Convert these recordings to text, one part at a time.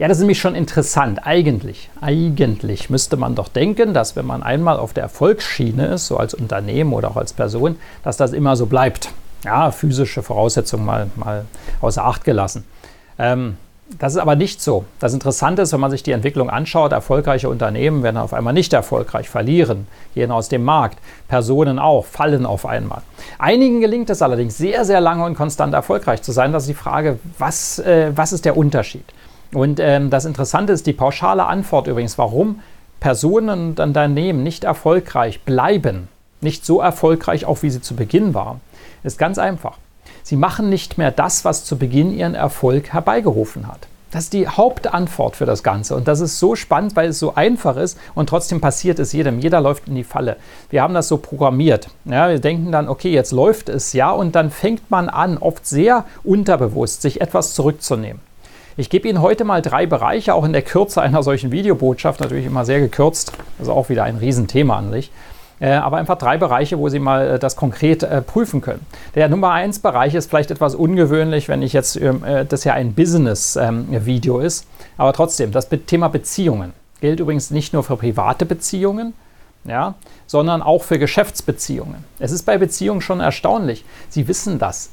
Ja, das ist nämlich schon interessant. Eigentlich, eigentlich müsste man doch denken, dass wenn man einmal auf der Erfolgsschiene ist, so als Unternehmen oder auch als Person, dass das immer so bleibt. Ja, physische Voraussetzungen mal, mal außer Acht gelassen. Ähm, das ist aber nicht so. Das Interessante ist, wenn man sich die Entwicklung anschaut, erfolgreiche Unternehmen werden auf einmal nicht erfolgreich, verlieren, gehen aus dem Markt. Personen auch, fallen auf einmal. Einigen gelingt es allerdings sehr, sehr lange und konstant erfolgreich zu sein. Das ist die Frage, was, äh, was ist der Unterschied? Und ähm, das Interessante ist die pauschale Antwort übrigens, warum Personen und Unternehmen nicht erfolgreich bleiben, nicht so erfolgreich, auch wie sie zu Beginn waren, ist ganz einfach. Sie machen nicht mehr das, was zu Beginn ihren Erfolg herbeigerufen hat. Das ist die Hauptantwort für das Ganze. Und das ist so spannend, weil es so einfach ist und trotzdem passiert es jedem. Jeder läuft in die Falle. Wir haben das so programmiert. Ja, wir denken dann, okay, jetzt läuft es ja und dann fängt man an, oft sehr unterbewusst, sich etwas zurückzunehmen. Ich gebe Ihnen heute mal drei Bereiche, auch in der Kürze einer solchen Videobotschaft, natürlich immer sehr gekürzt, also auch wieder ein Riesenthema an sich. Äh, aber einfach drei Bereiche, wo Sie mal äh, das konkret äh, prüfen können. Der Nummer eins Bereich ist vielleicht etwas ungewöhnlich, wenn ich jetzt ähm, das ja ein Business-Video ähm, ist, aber trotzdem, das Thema Beziehungen gilt übrigens nicht nur für private Beziehungen, ja, sondern auch für Geschäftsbeziehungen. Es ist bei Beziehungen schon erstaunlich. Sie wissen das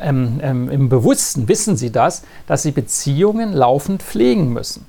ähm, ähm, im Bewussten wissen sie das, dass sie Beziehungen laufend pflegen müssen.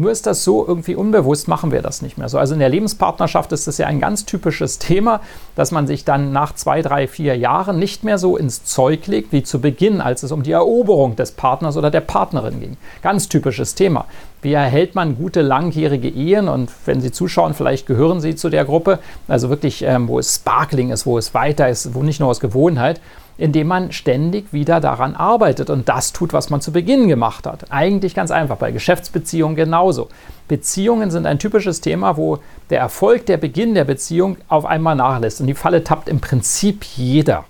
Nur ist das so irgendwie unbewusst, machen wir das nicht mehr so. Also in der Lebenspartnerschaft ist das ja ein ganz typisches Thema, dass man sich dann nach zwei, drei, vier Jahren nicht mehr so ins Zeug legt wie zu Beginn, als es um die Eroberung des Partners oder der Partnerin ging. Ganz typisches Thema. Wie erhält man gute langjährige Ehen? Und wenn Sie zuschauen, vielleicht gehören Sie zu der Gruppe, also wirklich, ähm, wo es Sparkling ist, wo es weiter ist, wo nicht nur aus Gewohnheit, indem man ständig wieder daran arbeitet und das tut, was man zu Beginn gemacht hat. Eigentlich ganz einfach, bei Geschäftsbeziehungen genauso. Beziehungen sind ein typisches Thema, wo der Erfolg, der Beginn der Beziehung auf einmal nachlässt. Und die Falle tappt im Prinzip jeder.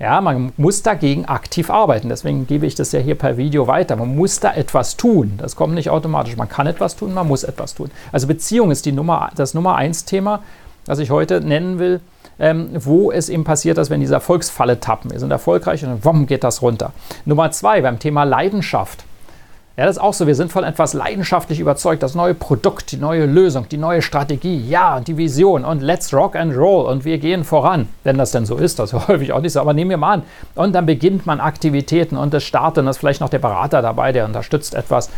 Ja, man muss dagegen aktiv arbeiten. Deswegen gebe ich das ja hier per Video weiter. Man muss da etwas tun. Das kommt nicht automatisch. Man kann etwas tun, man muss etwas tun. Also Beziehung ist die Nummer, das Nummer eins Thema, das ich heute nennen will ähm, wo es eben passiert, dass wir in dieser Erfolgsfalle tappen. Wir sind erfolgreich und dann geht das runter. Nummer zwei, beim Thema Leidenschaft. Ja, das ist auch so. Wir sind von etwas leidenschaftlich überzeugt. Das neue Produkt, die neue Lösung, die neue Strategie, ja, die Vision und let's rock and roll und wir gehen voran. Wenn das denn so ist, das häufig auch nicht so, aber nehmen wir mal an. Und dann beginnt man Aktivitäten und es startet und da ist vielleicht noch der Berater dabei, der unterstützt etwas.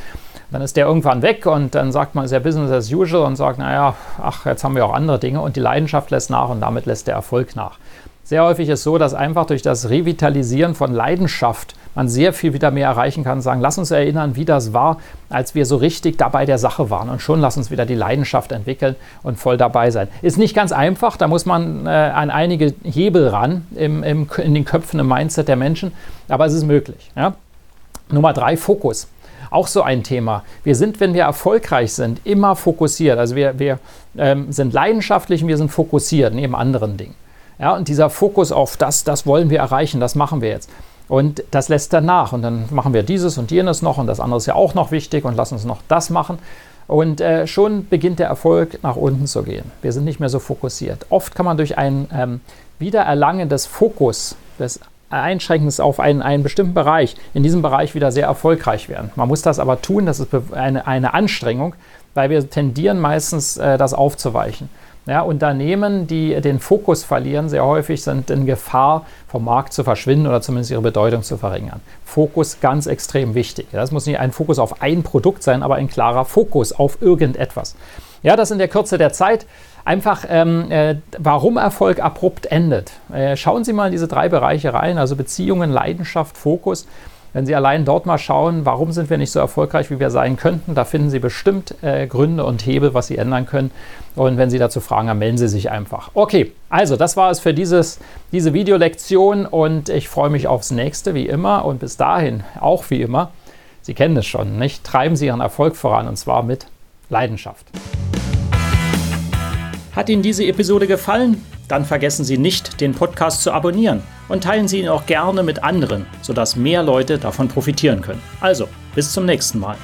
Dann ist der irgendwann weg und dann sagt man, es ist ja Business as usual und sagt, naja, ach, jetzt haben wir auch andere Dinge und die Leidenschaft lässt nach und damit lässt der Erfolg nach. Sehr häufig ist so, dass einfach durch das Revitalisieren von Leidenschaft man sehr viel wieder mehr erreichen kann. Sagen, lass uns erinnern, wie das war, als wir so richtig dabei der Sache waren. Und schon lass uns wieder die Leidenschaft entwickeln und voll dabei sein. Ist nicht ganz einfach, da muss man äh, an einige Hebel ran im, im, in den Köpfen, im Mindset der Menschen, aber es ist möglich. Ja? Nummer drei, Fokus auch so ein Thema. Wir sind, wenn wir erfolgreich sind, immer fokussiert. Also wir, wir ähm, sind leidenschaftlich und wir sind fokussiert neben anderen Dingen. Ja, und dieser Fokus auf das, das wollen wir erreichen, das machen wir jetzt. Und das lässt dann nach. Und dann machen wir dieses und jenes noch und das andere ist ja auch noch wichtig und lassen uns noch das machen. Und äh, schon beginnt der Erfolg nach unten zu gehen. Wir sind nicht mehr so fokussiert. Oft kann man durch ein ähm, Wiedererlangen des Fokus, des Einschränkens auf einen, einen bestimmten Bereich, in diesem Bereich wieder sehr erfolgreich werden. Man muss das aber tun, das ist eine, eine Anstrengung, weil wir tendieren meistens, äh, das aufzuweichen. Ja, Unternehmen, die den Fokus verlieren, sehr häufig sind in Gefahr, vom Markt zu verschwinden oder zumindest ihre Bedeutung zu verringern. Fokus ganz extrem wichtig. Das muss nicht ein Fokus auf ein Produkt sein, aber ein klarer Fokus auf irgendetwas. Ja, das in der Kürze der Zeit. Einfach, ähm, äh, warum Erfolg abrupt endet. Äh, schauen Sie mal in diese drei Bereiche rein, also Beziehungen, Leidenschaft, Fokus. Wenn Sie allein dort mal schauen, warum sind wir nicht so erfolgreich, wie wir sein könnten, da finden Sie bestimmt äh, Gründe und Hebel, was Sie ändern können. Und wenn Sie dazu Fragen haben, melden Sie sich einfach. Okay, also das war es für dieses, diese Videolektion und ich freue mich aufs nächste, wie immer. Und bis dahin, auch wie immer, Sie kennen es schon, nicht? Treiben Sie Ihren Erfolg voran und zwar mit Leidenschaft. Hat Ihnen diese Episode gefallen? Dann vergessen Sie nicht, den Podcast zu abonnieren und teilen Sie ihn auch gerne mit anderen, sodass mehr Leute davon profitieren können. Also, bis zum nächsten Mal.